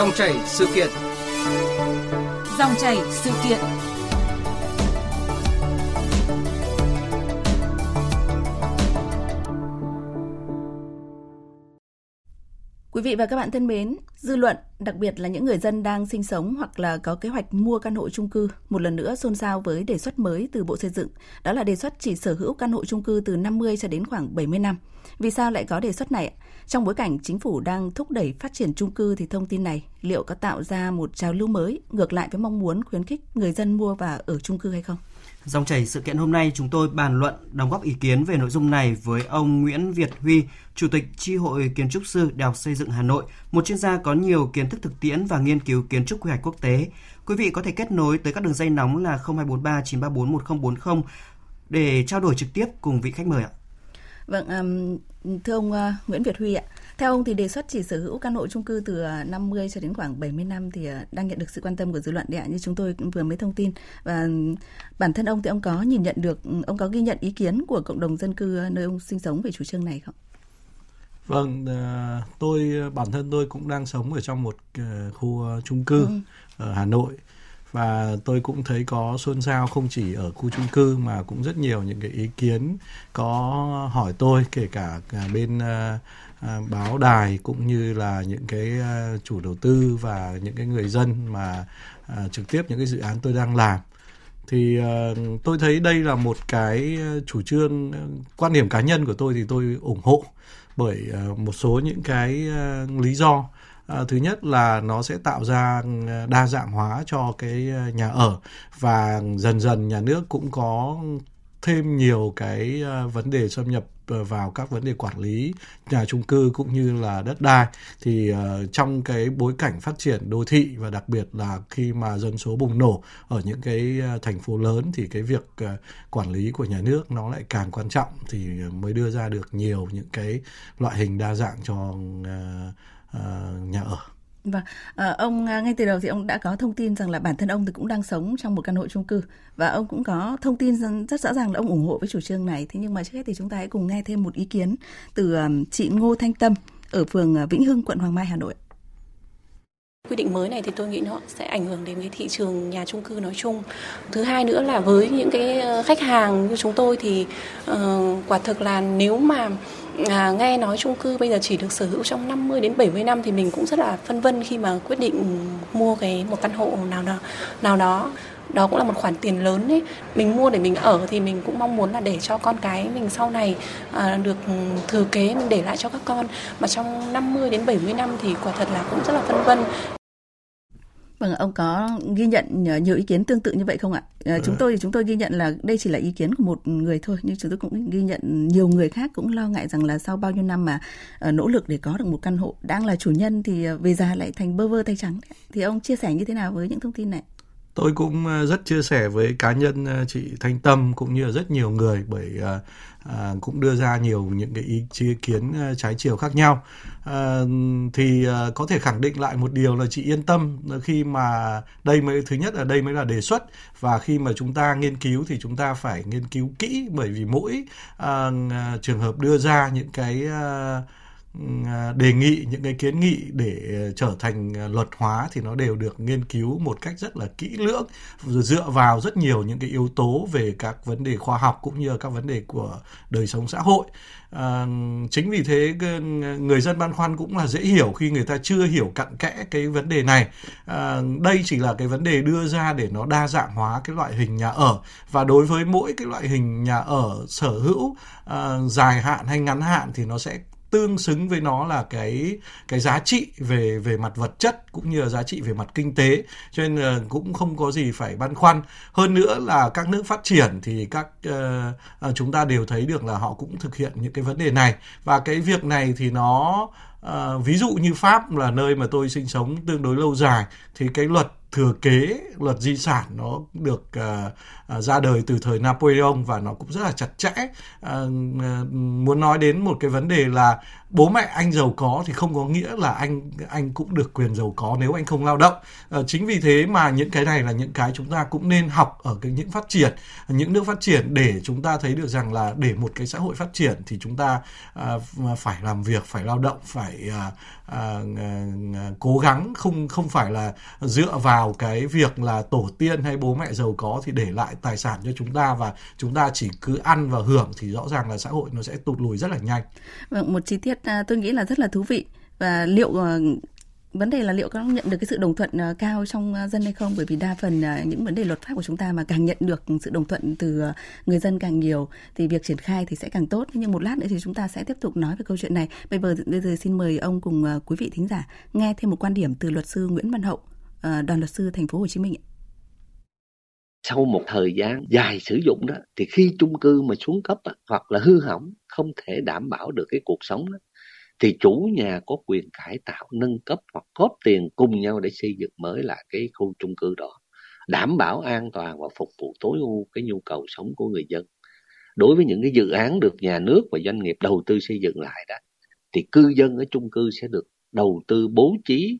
Dòng chảy sự kiện. Dòng chảy sự kiện. Quý vị và các bạn thân mến, dư luận, đặc biệt là những người dân đang sinh sống hoặc là có kế hoạch mua căn hộ chung cư, một lần nữa xôn xao với đề xuất mới từ Bộ Xây dựng. Đó là đề xuất chỉ sở hữu căn hộ chung cư từ 50 cho đến khoảng 70 năm. Vì sao lại có đề xuất này? Trong bối cảnh chính phủ đang thúc đẩy phát triển chung cư thì thông tin này liệu có tạo ra một trào lưu mới ngược lại với mong muốn khuyến khích người dân mua và ở chung cư hay không? Dòng chảy sự kiện hôm nay chúng tôi bàn luận đóng góp ý kiến về nội dung này với ông Nguyễn Việt Huy, Chủ tịch Chi hội Kiến trúc sư Đại học Xây dựng Hà Nội, một chuyên gia có nhiều kiến thức thực tiễn và nghiên cứu kiến trúc quy hoạch quốc tế. Quý vị có thể kết nối tới các đường dây nóng là 0243 934 1040 để trao đổi trực tiếp cùng vị khách mời ạ. Vâng, um, thưa ông uh, Nguyễn Việt Huy ạ, theo ông thì đề xuất chỉ sở hữu căn hộ chung cư từ 50 cho đến khoảng 70 năm thì uh, đang nhận được sự quan tâm của dư luận đấy ạ, như chúng tôi cũng vừa mới thông tin. Và bản thân ông thì ông có nhìn nhận được, ông có ghi nhận ý kiến của cộng đồng dân cư nơi ông sinh sống về chủ trương này không? Vâng, tôi bản thân tôi cũng đang sống ở trong một khu chung cư ừ. ở Hà Nội và tôi cũng thấy có xôn xao không chỉ ở khu chung cư mà cũng rất nhiều những cái ý kiến có hỏi tôi kể cả, à, bên uh, báo đài cũng như là những cái uh, chủ đầu tư và những cái người dân mà uh, trực tiếp những cái dự án tôi đang làm. Thì uh, tôi thấy đây là một cái chủ trương quan điểm cá nhân của tôi thì tôi ủng hộ bởi uh, một số những cái uh, lý do. À, thứ nhất là nó sẽ tạo ra ờ, đa dạng hóa cho cái ờ, nhà ở và dần dần nhà nước cũng có thêm nhiều cái ờ, vấn đề xâm nhập vào các vấn đề quản lý nhà chung cư cũng như là đất đai. Thì uh, trong cái bối cảnh phát triển đô thị và đặc biệt là khi mà dân số bùng nổ ở những cái thành phố lớn thì cái việc uh, quản lý của nhà nước nó lại càng quan trọng. Thì mới đưa ra được nhiều những cái loại hình đa dạng cho uh, nhà ở. Vâng, à, ông ngay từ đầu thì ông đã có thông tin rằng là bản thân ông thì cũng đang sống trong một căn hộ chung cư và ông cũng có thông tin rất rõ ràng là ông ủng hộ với chủ trương này. Thế nhưng mà trước hết thì chúng ta hãy cùng nghe thêm một ý kiến từ chị Ngô Thanh Tâm ở phường Vĩnh Hưng, quận Hoàng Mai, Hà Nội. Quy định mới này thì tôi nghĩ nó sẽ ảnh hưởng đến cái thị trường nhà chung cư nói chung. Thứ hai nữa là với những cái khách hàng như chúng tôi thì uh, quả thực là nếu mà à, nghe nói chung cư bây giờ chỉ được sở hữu trong 50 đến 70 năm thì mình cũng rất là phân vân khi mà quyết định mua cái một căn hộ nào đó nào đó. Đó cũng là một khoản tiền lớn ấy. Mình mua để mình ở thì mình cũng mong muốn là để cho con cái mình sau này à, được thừa kế mình để lại cho các con. Mà trong 50 đến 70 năm thì quả thật là cũng rất là phân vân. Vâng, ông có ghi nhận nhiều ý kiến tương tự như vậy không ạ? À, chúng tôi thì chúng tôi ghi nhận là đây chỉ là ý kiến của một người thôi, nhưng chúng tôi cũng ghi nhận nhiều người khác cũng lo ngại rằng là sau bao nhiêu năm mà uh, nỗ lực để có được một căn hộ đang là chủ nhân thì về già lại thành bơ vơ tay trắng. Thì ông chia sẻ như thế nào với những thông tin này? Tôi cũng ờ, rất chia sẻ với cá nhân ờ, chị Thanh Tâm cũng như là rất nhiều người bởi uh, à, cũng đưa ra nhiều những cái ý, ý kiến trái chiều khác nhau. À, thì à, có thể khẳng định lại một điều là chị yên tâm khi mà đây mới thứ nhất là đây mới là đề xuất và khi mà chúng ta nghiên cứu thì chúng ta phải nghiên cứu kỹ bởi vì mỗi à, trường hợp đưa ra những cái À, À, đề nghị những cái kiến nghị để à, trở thành à, luật hóa thì nó đều được nghiên cứu một cách rất là kỹ lưỡng dựa vào rất nhiều những cái yếu tố về các vấn đề khoa học cũng như các vấn đề của đời sống xã hội. À, chính vì thế người dân băn khoăn cũng là dễ hiểu khi người ta chưa hiểu cặn kẽ cái vấn đề này. À, đây chỉ là cái vấn đề đưa ra để nó đa dạng hóa cái loại hình nhà ở. Và đối với mỗi cái loại hình nhà ở sở hữu à, dài hạn hay ngắn hạn thì nó sẽ tương xứng với nó là cái cái giá trị về về mặt vật chất cũng như là giá trị về mặt kinh tế. Cho nên là cũng không có gì phải băn khoăn. Hơn nữa là các nước phát triển thì các uh, chúng ta đều thấy được là họ cũng thực hiện những cái vấn đề này. Và cái việc này thì nó uh, ví dụ như pháp là nơi mà tôi sinh sống tương đối lâu dài thì cái luật thừa kế luật di sản nó được uh, ra đời từ thời Napoleon và nó cũng rất là chặt chẽ. Uh, uh, muốn nói đến một cái vấn đề là bố mẹ anh giàu có thì không có nghĩa là anh anh cũng được quyền giàu có nếu anh không lao động. Uh, chính vì thế mà những cái này là những cái chúng ta cũng nên học ở cái những phát triển, những nước phát triển để chúng ta thấy được rằng là để một cái xã hội phát triển thì chúng ta uh, phải làm việc, phải lao động, phải uh, uh, cố gắng không không phải là dựa vào cái việc là tổ tiên hay bố mẹ giàu có thì để lại tài sản cho chúng ta và chúng ta chỉ cứ ăn và hưởng thì rõ ràng là xã hội nó sẽ tụt lùi rất là nhanh. Vâng, một chi tiết à, tôi nghĩ là rất là thú vị. Và liệu ờ, vấn đề là liệu có nhận được cái sự đồng thuận ờ, cao trong ờ, dân hay không? Bởi vì đa phần à, những vấn đề luật pháp của chúng ta mà càng nhận được sự đồng thuận từ người dân càng nhiều thì việc triển khai thì sẽ càng tốt. Nhưng một lát nữa thì chúng ta sẽ tiếp tục nói về câu chuyện này. Bây giờ bây giờ xin mời ông cùng quý vị thính giả nghe thêm một quan điểm từ luật sư Nguyễn Văn Hậu. Ờ, đoàn luật sư thành phố Hồ Chí Minh sau một thời gian dài sử dụng đó, thì khi chung cư mà xuống cấp hoặc là hư hỏng, không thể đảm bảo được cái cuộc sống đó, thì chủ nhà có quyền cải tạo, nâng cấp hoặc góp tiền cùng nhau để xây dựng mới lại cái khu chung cư đó, đảm bảo an toàn và phục vụ tối ưu cái nhu cầu sống của người dân. Đối với những cái dự án được nhà nước và doanh nghiệp đầu tư xây dựng lại đó, thì cư dân ở chung cư sẽ được đầu tư bố trí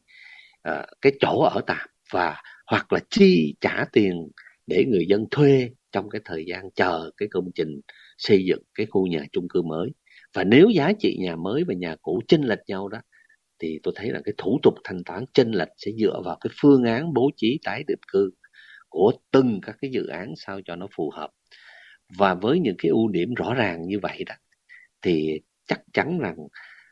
uh, cái chỗ ở tạm và hoặc là chi trả tiền để người dân thuê trong cái thời gian chờ cái công trình xây dựng cái khu nhà chung cư mới. Và nếu giá trị nhà mới và nhà cũ chênh lệch nhau đó thì tôi thấy là cái thủ tục thanh toán chênh lệch sẽ dựa vào cái phương án bố trí tái định cư của từng các cái dự án sao cho nó phù hợp. Và với những cái ưu điểm rõ ràng như vậy đó thì chắc chắn rằng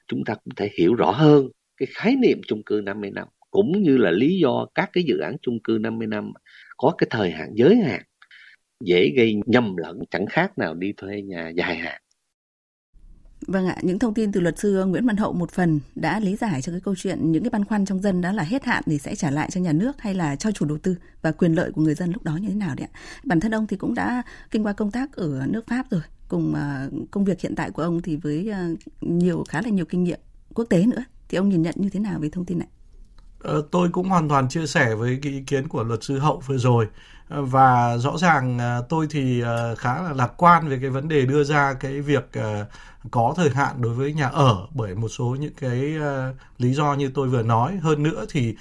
chúng ta cũng thể hiểu rõ hơn cái khái niệm chung cư 50 năm cũng như là lý do các cái dự án chung cư 50 năm có cái thời hạn giới hạn dễ gây nhầm lẫn chẳng khác nào đi thuê nhà dài hạn Vâng ạ, những thông tin từ luật sư Nguyễn Văn Hậu một phần đã lý giải cho cái câu chuyện những cái băn khoăn trong dân đó là hết hạn thì sẽ trả lại cho nhà nước hay là cho chủ đầu tư và quyền lợi của người dân lúc đó như thế nào đấy ạ. Bản thân ông thì cũng đã kinh qua công tác ở nước Pháp rồi, cùng ờ, công việc hiện tại của ông thì với ờ, nhiều khá là nhiều kinh nghiệm quốc tế nữa. Thì ông nhìn nhận như thế nào về thông tin này? Ờ, tôi cũng hoàn toàn chia sẻ với cái ý kiến của luật sư Hậu vừa rồi. Ờ, và rõ ràng ờ, tôi thì khá là lạc quan về cái vấn đề đưa ra cái việc có thời hạn đối với nhà ở bởi một số những cái lý do như tôi vừa nói. Hơn nữa thì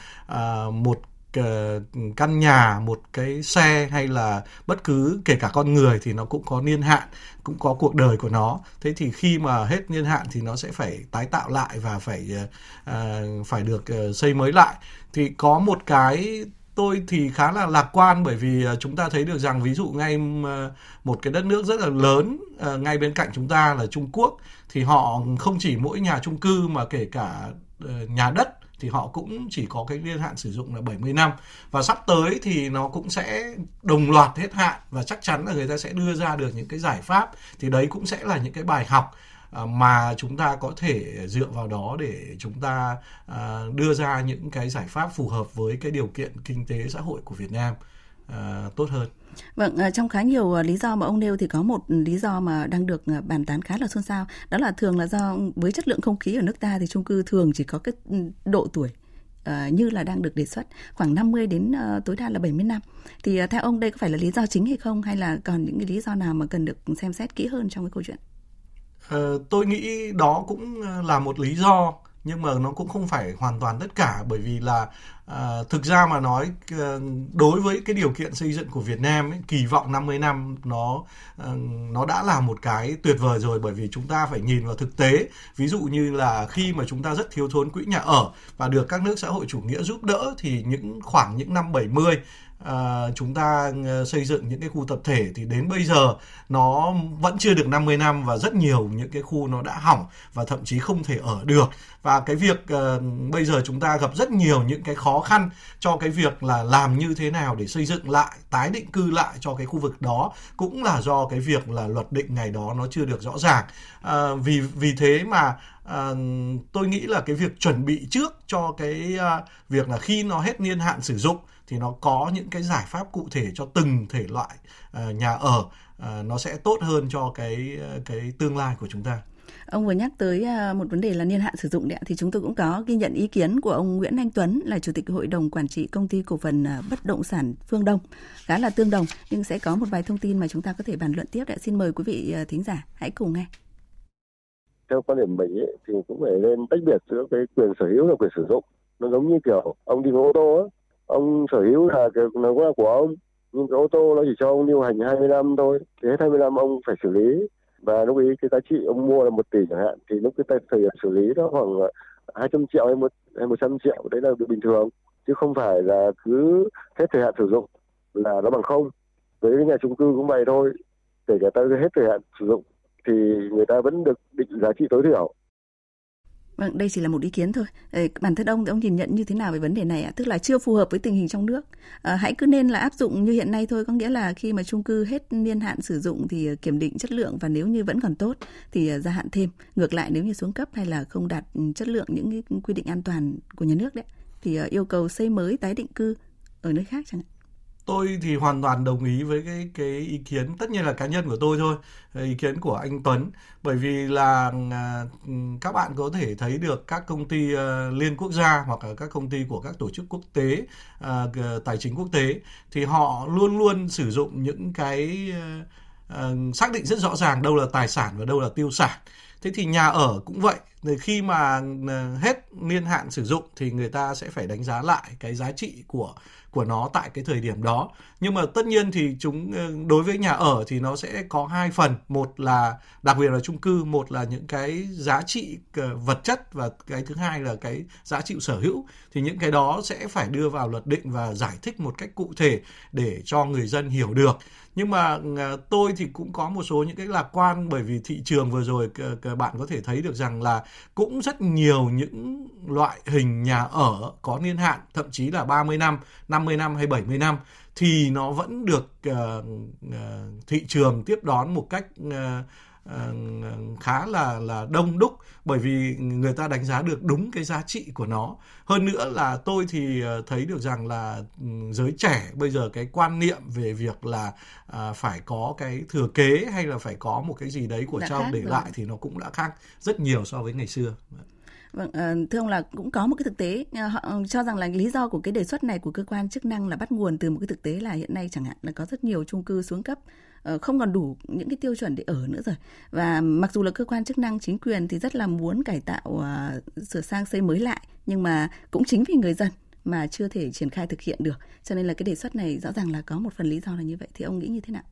một Ờ, căn nhà, một cái xe hay là bất cứ kể cả con người thì nó cũng có niên hạn, cũng có cuộc đời của nó. Thế thì khi mà hết niên hạn thì nó sẽ phải tái tạo lại và phải ờ, ờ, phải được xây mới lại. Thì có một cái tôi thì khá là lạc quan bởi vì chúng ta thấy được rằng ví dụ ngay một cái đất nước rất là lớn ngay bên cạnh chúng ta là Trung Quốc, thì họ không chỉ mỗi nhà chung cư mà kể cả nhà đất thì họ cũng chỉ có cái niên hạn sử dụng là 70 năm. Và sắp tới thì nó cũng sẽ đồng loạt hết hạn và chắc chắn là người ta sẽ đưa ra được những cái giải pháp. Thì đấy cũng sẽ là những cái bài học à, mà chúng ta có thể dựa vào đó để chúng ta à, đưa ra những cái giải pháp phù hợp với cái điều kiện kinh tế xã hội của Việt Nam à, tốt hơn. Vâng, ờ, trong khá nhiều ờ, lý do mà ông nêu thì có một lý do mà đang được bàn tán khá là xôn xao. Đó là thường là do với chất lượng không khí ở nước ta thì chung cư thường chỉ có cái ừ, độ tuổi uh, như là đang được đề xuất khoảng 50 đến uh, tối đa là 70 năm. Thì uh, theo ông đây có phải là lý do chính hay không hay là còn những cái lý do nào mà cần được xem xét kỹ hơn trong cái câu chuyện? Uh, tôi nghĩ đó cũng là một lý do nhưng mà nó cũng không phải hoàn toàn tất cả bởi vì là à, thực ra mà nói ờ, đối với cái điều kiện xây dựng của Việt Nam ấy, kỳ vọng 50 năm nó à, nó đã là một cái tuyệt vời rồi bởi vì chúng ta phải nhìn vào thực tế. Ví dụ như là khi mà chúng ta rất thiếu thốn quỹ nhà ở và được các nước xã hội chủ nghĩa giúp đỡ thì những khoảng những năm 70 à, chúng ta ờ, xây dựng những cái khu tập thể thì đến bây giờ nó vẫn chưa được 50 năm và rất nhiều những cái khu nó đã hỏng và thậm chí không thể ở được. Và cái việc à, bây giờ chúng ta gặp rất nhiều những cái khó khăn cho cái việc là làm như thế nào để xây dựng lại tái định cư lại cho cái khu vực đó cũng là do cái việc là luật định ngày đó nó chưa được rõ ràng. À, vì vì thế mà à, tôi nghĩ là cái việc chuẩn bị trước cho cái à, việc là khi nó hết niên hạn sử dụng thì nó có những cái giải pháp cụ thể cho từng thể loại uh, nhà ở uh, nó sẽ tốt hơn cho cái cái tương lai của chúng ta. Ông vừa nhắc tới một vấn đề là niên hạn sử dụng đấy thì chúng tôi cũng có ghi nhận ý kiến của ông Nguyễn Anh Tuấn là chủ tịch hội đồng quản trị công ty cổ phần bất động sản Phương Đông khá là tương đồng nhưng sẽ có một vài thông tin mà chúng ta có thể bàn luận tiếp đấy. Xin mời quý vị thính giả hãy cùng nghe. Theo quan điểm mình ấy, thì cũng phải nên tách biệt giữa cái quyền sở hữu và quyền sử dụng. Nó giống như kiểu ông đi ô tô á, ông sở hữu là cái nó cũng là của ông, nhưng cái ô tô nó chỉ cho ông lưu hành 20 năm thôi. Thì hết 20 năm ông phải xử lý. Và lúc ấy cái giá trị ông mua là một tỷ chẳng hạn, thì lúc cái thời điểm xử lý đó khoảng ờ, 200 triệu hay một, hay 100 triệu, đấy là được bình thường. Chứ không phải là cứ hết thời hạn sử dụng là nó bằng không. Với nhà chung cư cũng vậy thôi. Kể cả tới hết thời hạn sử dụng, thì người ta vẫn được định giá trị tối thiểu. Vâng, đây chỉ là một ý kiến thôi. Bản thân ông thì ông nhìn nhận như thế nào về vấn đề này ạ? Tức là chưa phù hợp với tình hình trong nước. À, hãy cứ nên là áp dụng như hiện nay thôi, có nghĩa là khi mà chung cư hết niên hạn sử dụng thì à, kiểm định chất lượng và nếu như vẫn còn tốt thì à, gia hạn thêm. Ngược lại nếu như xuống cấp hay là không đạt chất lượng những cái quy định an toàn của nhà nước đấy thì à, yêu cầu xây mới tái định cư ở nơi khác chẳng hạn tôi thì hoàn toàn đồng ý với cái cái ý kiến, tất nhiên là cá nhân của tôi thôi ờ, ý kiến của anh Tuấn. Bởi vì là à, các bạn có thể thấy được các công ty ờ, liên quốc gia hoặc là các công ty của các tổ chức quốc tế ờ, tài chính quốc tế, thì họ luôn luôn sử dụng những cái xác định rất rõ ràng đâu là tài sản và đâu là tiêu sản. Thế thì nhà ở cũng vậy. Khi mà hết niên hạn sử dụng thì người ta sẽ phải đánh giá lại cái giá trị của của nó tại cái thời điểm đó. Nhưng mà tất nhiên thì chúng ờ, đối với nhà ở thì nó sẽ có hai phần. Một là đặc biệt là chung cư một là những cái giá trị ờ, vật chất và cái thứ hai là cái giá trị sở hữu. Thì những cái đó sẽ phải đưa vào luật định và giải thích một cách cụ thể để cho người dân hiểu được. Nhưng mà ờ, tôi thì cũng có một số những cái lạc quan bởi vì thị trường vừa rồi bạn có thể thấy được rằng là cũng rất nhiều những loại hình nhà ở có niên hạn thậm chí là 30 năm, 50 năm hay 70 năm thì nó vẫn được uh, thị trường tiếp đón một cách uh, uh, khá là là đông đúc bởi vì người ta đánh giá được đúng cái giá trị của nó hơn nữa là tôi thì thấy được rằng là giới trẻ bây giờ cái quan niệm về việc là uh, phải có cái thừa kế hay là phải có một cái gì đấy của cha để rồi. lại thì nó cũng đã khác rất nhiều so với ngày xưa Vâng, ờ, thưa ông là cũng có một cái thực tế ờ, họ ờ, cho rằng là lý do của cái đề xuất này của cơ quan chức năng là bắt nguồn từ một cái thực tế là hiện nay chẳng hạn là có rất nhiều chung cư xuống cấp không còn đủ những cái tiêu chuẩn để ở nữa rồi. Và mặc dù là cơ quan chức năng chính quyền thì rất là muốn cải tạo sửa sang xây mới lại nhưng mà cũng chính vì người dân mà chưa thể triển khai thực hiện được. Cho nên là cái đề xuất này rõ ràng là có một phần lý do là như vậy. Thì ông nghĩ như thế nào?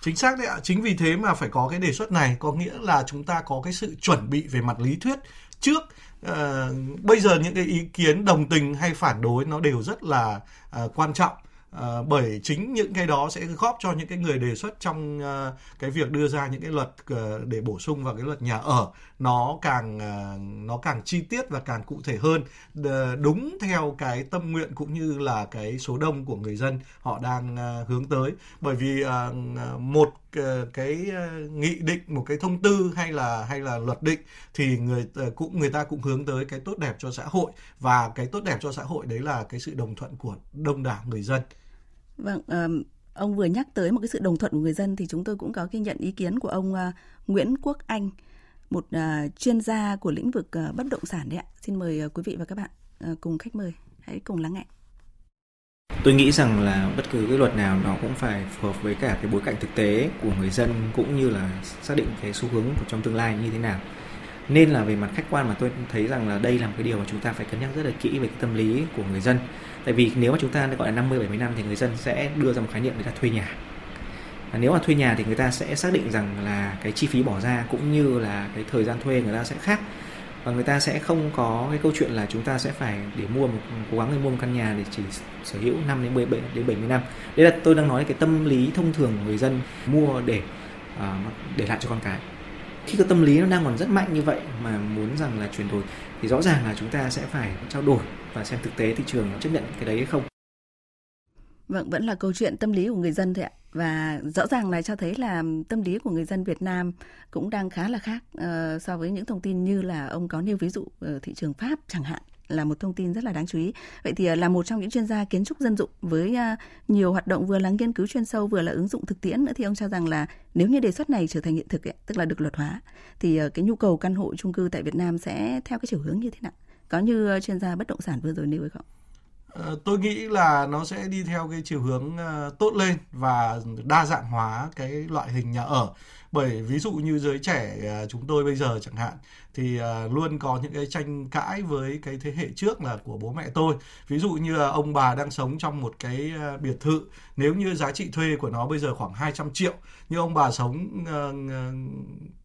Chính xác đấy ạ, chính vì thế mà phải có cái đề xuất này, có nghĩa là chúng ta có cái sự chuẩn bị về mặt lý thuyết trước à, bây giờ những cái ý kiến đồng tình hay phản đối nó đều rất là à, quan trọng. À, bởi chính những cái đó sẽ góp cho những cái người đề xuất trong uh, cái việc đưa ra những cái luật uh, để bổ sung vào cái luật nhà ở nó càng uh, nó càng chi tiết và càng cụ thể hơn. Uh, đúng theo cái tâm nguyện cũng như là cái số đông của người dân họ đang uh, hướng tới. Bởi vì uh, một cái nghị định một cái thông tư hay là hay là luật định thì người cũng người ta cũng hướng tới cái tốt đẹp cho xã hội. Và cái tốt đẹp cho xã hội đấy là cái sự đồng thuận của đông đảo người dân. Vâng, ông vừa nhắc tới một cái sự đồng thuận của người dân thì chúng tôi cũng có ghi nhận ý kiến của ông ờ, Nguyễn Quốc Anh, một ờ, chuyên gia của lĩnh vực ờ, bất động sản đấy ạ. Xin mời quý vị và các bạn cùng khách mời hãy cùng lắng nghe. Tôi nghĩ rằng là bất cứ cái luật nào nó cũng phải phù hợp với cả cái bối cảnh thực tế của người dân cũng như là xác định cái xu hướng của trong tương lai như thế nào nên là về mặt khách quan mà tôi thấy rằng là đây là một cái điều mà chúng ta phải cân nhắc rất là kỹ về cái tâm lý của người dân. Tại vì nếu mà chúng ta gọi là 50 70 năm thì người dân sẽ đưa ra một khái niệm người ta thuê nhà. Và nếu mà thuê nhà thì người ta sẽ xác định rằng là cái chi phí bỏ ra cũng như là cái thời gian thuê người ta sẽ khác. Và người ta sẽ không có cái câu chuyện là chúng ta sẽ phải để mua một cố gắng để mua một căn nhà để chỉ sở hữu 5 đến 10 đến 70 năm. Đây là tôi đang nói cái tâm lý thông thường của người dân mua để uh, để lại cho con cái khi cái tâm lý nó đang còn rất mạnh như vậy mà muốn rằng là chuyển đổi thì rõ ràng là chúng ta sẽ phải trao đổi và xem thực tế thị trường chấp nhận cái đấy hay không Vâng, vẫn là câu chuyện tâm lý của người dân thôi ạ. Và rõ ràng là cho thấy là tâm lý của người dân Việt Nam cũng đang khá là khác uh, so với những thông tin như là ông có nêu ví dụ ở thị trường Pháp chẳng hạn là một thông tin rất là đáng chú ý. Vậy thì à, là một trong những chuyên gia kiến trúc dân dụng với à, nhiều hoạt động vừa là nghiên cứu chuyên sâu vừa là ứng dụng thực tiễn nữa thì ông cho rằng là nếu như đề xuất này trở thành hiện thực ấy, tức là được luật hóa thì à, cái nhu cầu căn hộ chung cư tại Việt Nam sẽ theo cái chiều hướng như thế nào? Có như chuyên gia bất động sản vừa rồi nêu hay không? Ờ, tôi nghĩ là nó sẽ đi theo cái chiều hướng tốt lên và đa dạng hóa cái loại hình nhà ở bởi ví dụ như giới trẻ à, chúng tôi bây giờ chẳng hạn, thì à, luôn có những cái tranh cãi với cái thế hệ trước là của bố mẹ tôi. Ví dụ như à, ông bà đang sống trong một cái biệt thự. Nếu như giá trị thuê của nó bây giờ khoảng 200 triệu, nhưng ông bà sống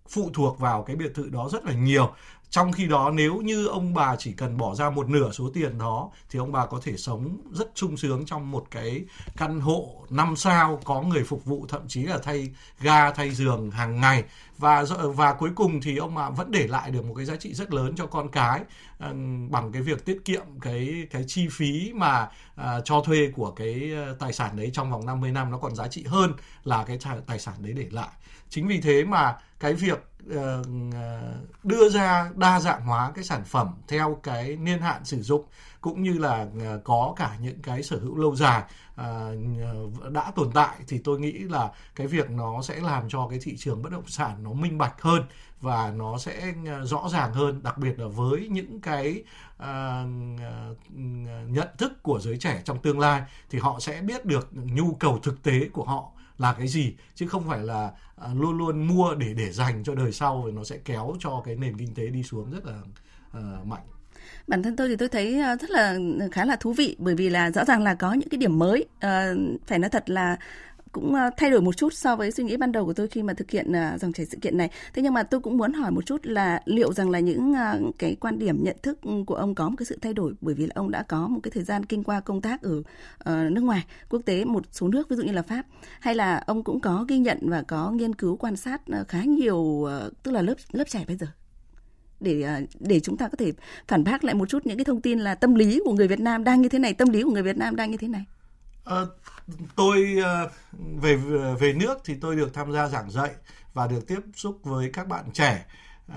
phụ thuộc vào cái biệt thự đó rất là nhiều trong khi đó, nếu như ông bà chỉ cần bỏ ra một nửa số tiền đó, thì ông bà có thể sống rất sung sướng trong một cái căn hộ năm sao, có người phục vụ, thậm chí là thay ga, thay giường hàng ngày. Và và cuối cùng thì ông bà vẫn để lại được một cái giá trị rất lớn cho con cái bằng cái việc tiết kiệm cái cái chi phí mà uh, cho thuê của cái ờ, tài sản đấy trong vòng 50 năm nó còn giá trị hơn là cái tài sản đấy để lại. Chính vì thế mà cái việc ờ, ờ, đưa ra đa dạng hóa cái sản phẩm theo cái niên hạn sử dụng cũng như là có cả những cái sở hữu lâu dài đã tồn tại thì tôi nghĩ là cái việc nó sẽ làm cho cái thị trường bất động sản nó minh bạch hơn và nó sẽ ờ, rõ ràng hơn đặc biệt là với những cái uh, nhận thức của giới trẻ trong tương lai thì họ sẽ biết được nhu cầu thực tế của họ là cái gì chứ không phải là luôn luôn mua để để dành cho đời sau và nó sẽ kéo cho cái nền kinh tế đi xuống rất là uh, mạnh. Bản thân tôi thì tôi thấy rất là ừ, khá là thú vị bởi vì là rõ ràng là có những cái điểm mới. À, phải nói thật là cũng ờ, thay đổi một chút so với suy nghĩ ban đầu của tôi khi mà thực hiện ờ, dòng chảy sự kiện này. Thế nhưng mà tôi cũng muốn hỏi một chút là liệu rằng là những ờ, cái quan điểm nhận thức của ông có một cái sự thay đổi bởi vì là ông đã có một cái thời gian kinh qua công tác ở nước ngoài, quốc tế một số nước ví dụ như là Pháp hay là ông cũng có ghi nhận và có nghiên cứu quan sát khá nhiều tức là lớp lớp trẻ bây giờ để để chúng ta có thể phản bác lại một chút những cái thông tin là tâm lý của người Việt Nam đang như thế này, tâm lý của người Việt Nam đang như thế này. Ờ, tôi ờ, về ờ, về nước thì tôi được tham gia giảng dạy và được tiếp xúc với các bạn trẻ.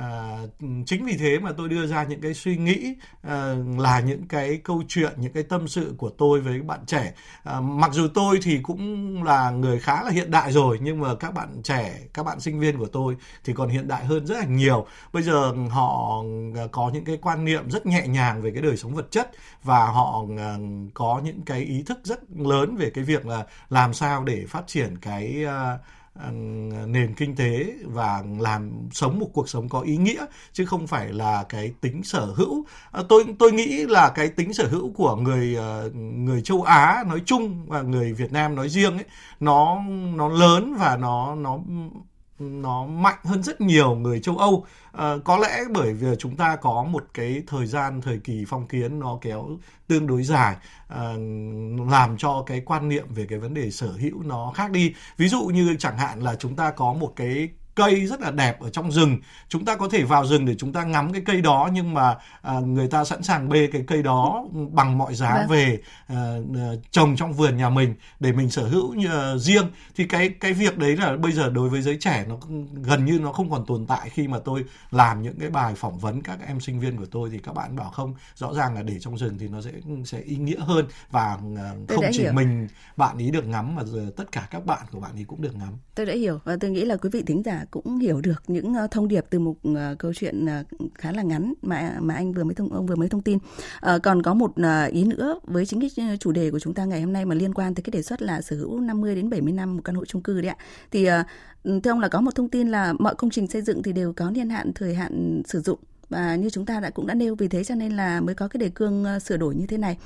À, chính vì thế mà tôi đưa ra những cái suy nghĩ à, là những cái câu chuyện những cái tâm sự của tôi với bạn trẻ. À, mặc dù tôi thì cũng là người khá là hiện đại rồi nhưng mà các bạn trẻ các bạn sinh viên của tôi thì còn hiện đại hơn rất là nhiều. Bây giờ họ à, có những cái quan niệm rất nhẹ nhàng về cái đời sống vật chất và họ à, có những cái ý thức rất lớn về cái việc là làm sao để phát triển cái uh, nền kinh tế và làm sống một cuộc sống có ý nghĩa chứ không phải là cái tính sở hữu. À, tôi tôi nghĩ là cái tính sở hữu của người ờ, người châu Á nói chung và người Việt Nam nói riêng ấy nó nó lớn và nó nó nó mạnh hơn rất nhiều người châu Âu. À, có lẽ bởi vì chúng ta có một cái thời gian thời kỳ phong kiến nó kéo tương đối dài à, làm cho cái quan niệm về cái vấn đề sở hữu nó khác đi. Ví dụ như chẳng hạn là chúng ta có một cái cây rất là đẹp ở trong rừng chúng ta có thể vào rừng để chúng ta ngắm cái cây đó nhưng mà à, người ta sẵn sàng bê cái cây đó bằng mọi giá vâng. về à, à, trồng trong vườn nhà mình để mình sở hữu uh, riêng thì cái cái việc đấy là bây giờ đối với giới trẻ nó gần như nó không còn tồn tại khi mà tôi làm những cái bài phỏng vấn các em sinh viên của tôi thì các bạn bảo không rõ ràng là để trong rừng thì nó sẽ sẽ ý nghĩa hơn và uh, không chỉ hiểu. mình bạn ý được ngắm mà tất cả các bạn của bạn ý cũng được ngắm tôi đã hiểu và tôi nghĩ là quý vị thính giả cũng hiểu được những ờ, thông điệp từ một ờ, câu chuyện ờ, khá là ngắn mà mà anh vừa mới thông ông vừa mới thông tin. À, còn có một ý nữa với chính cái chủ đề của chúng ta ngày hôm nay mà liên quan tới cái đề xuất là sở hữu 50 đến 70 năm một căn hộ chung cư đấy ạ. Thì thưa ông là có một thông tin là mọi công trình xây dựng thì đều có niên hạn thời hạn sử dụng và như chúng ta đã cũng đã nêu vì thế cho nên là mới có cái đề cương sửa đổi như thế này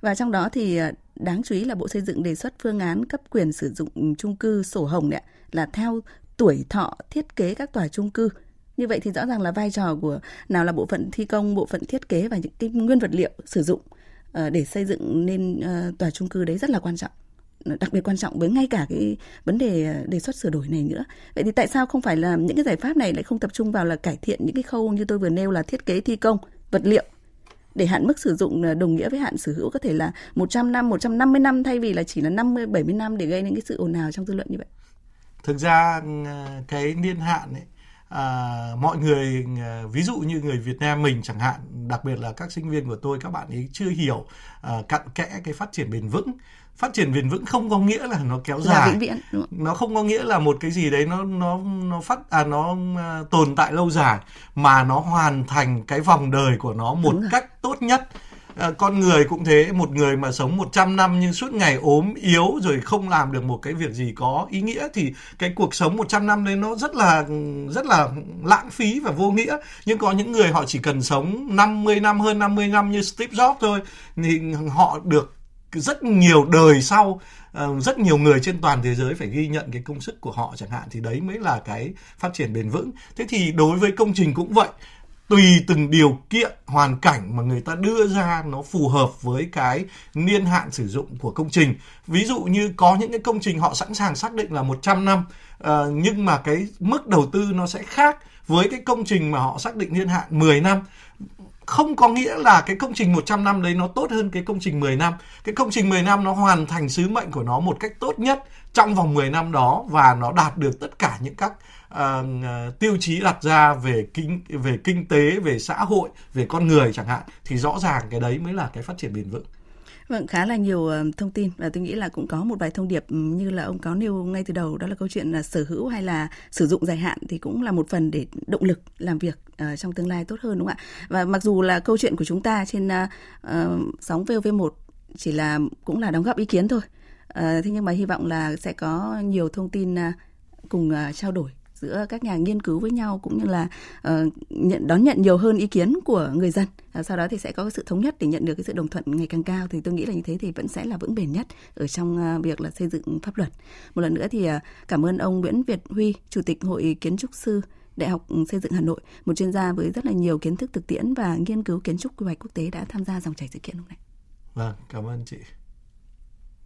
và trong đó thì đáng chú ý là bộ xây dựng đề xuất phương án cấp quyền sử dụng chung cư sổ hồng đấy là theo tuổi thọ thiết kế các tòa chung cư như vậy thì rõ ràng là vai trò của nào là bộ phận thi công bộ phận thiết kế và những cái nguyên vật liệu sử dụng ờ, để xây dựng nên ờ, tòa chung cư đấy rất là quan trọng đặc biệt quan trọng với ngay cả cái vấn đề ờ, đề xuất sửa đổi này nữa. Vậy thì tại sao không phải là những cái giải pháp này lại không tập trung vào là cải thiện những cái khâu như tôi vừa nêu là thiết kế thi công, vật liệu để hạn mức sử dụng đồng nghĩa với hạn sở hữu có thể là 100 năm, 150 năm thay vì là chỉ là 50 70 năm để gây nên cái sự ồn ào trong dư luận như vậy thực ra ờ, cái niên hạn ấy à, mọi người ờ, ví dụ như người Việt Nam mình chẳng hạn đặc biệt là các sinh viên của tôi các bạn ấy chưa hiểu uh, cặn kẽ cái phát triển bền vững. Phát triển bền vững không có nghĩa là nó kéo dài vĩnh viễn nó không có nghĩa là một cái gì đấy nó nó nó phát à nó uh, tồn tại lâu dài mà nó hoàn thành cái vòng đời của nó một cách tốt nhất À, con người cũng thế một người mà sống 100 năm nhưng suốt ngày ốm yếu rồi không làm được một cái việc gì có ý nghĩa thì cái cuộc sống 100 năm đấy nó rất là rất là lãng phí và vô nghĩa. Nhưng có những người họ chỉ cần sống 50 năm hơn 50 năm như Steve Jobs thôi thì họ được rất nhiều đời sau ờ, rất nhiều người trên toàn thế giới phải ghi nhận cái công sức của họ chẳng hạn thì đấy mới là cái phát triển bền vững. Thế thì đối với công trình cũng vậy tùy từng điều kiện hoàn cảnh mà người ta đưa ra nó phù hợp với cái niên hạn sử dụng của công trình ví dụ như có những cái công trình họ sẵn sàng xác định là 100 năm uh, nhưng mà cái mức đầu tư nó sẽ khác với cái công trình mà họ xác định niên hạn 10 năm không có nghĩa là cái công trình 100 năm đấy nó tốt hơn cái công trình 10 năm. Cái công trình 10 năm nó hoàn thành sứ mệnh của nó một cách tốt nhất trong vòng 10 năm đó và nó đạt được tất cả những các uh, tiêu chí đặt ra về kinh về kinh tế, về xã hội, về con người chẳng hạn thì rõ ràng cái đấy mới là cái phát triển bền vững. Vâng, khá là nhiều thông tin và tôi nghĩ là cũng có một vài thông điệp như là ông có nêu ngay từ đầu đó là câu chuyện là sở hữu hay là sử dụng dài hạn thì cũng là một phần để động lực làm việc uh, trong tương lai tốt hơn đúng không ạ? Và mặc dù là câu chuyện của chúng ta trên uh, sóng VOV1 chỉ là cũng là đóng góp ý kiến thôi. Uh, thế nhưng mà hy vọng là sẽ có nhiều thông tin uh, cùng uh, trao đổi giữa các nhà nghiên cứu với nhau cũng như là uh, nhận đón nhận nhiều hơn ý kiến của người dân uh, sau đó thì sẽ có sự thống nhất để nhận được cái sự đồng thuận ngày càng cao thì tôi nghĩ là như thế thì vẫn sẽ là vững bền nhất ở trong uh, việc là xây dựng pháp luật một lần nữa thì uh, cảm ơn ông Nguyễn Việt Huy chủ tịch hội kiến trúc sư Đại học Xây dựng Hà Nội, một chuyên gia với rất là nhiều kiến thức thực tiễn và nghiên cứu kiến trúc quy hoạch quốc tế đã tham gia dòng chảy sự kiện hôm nay. Vâng, cảm ơn chị.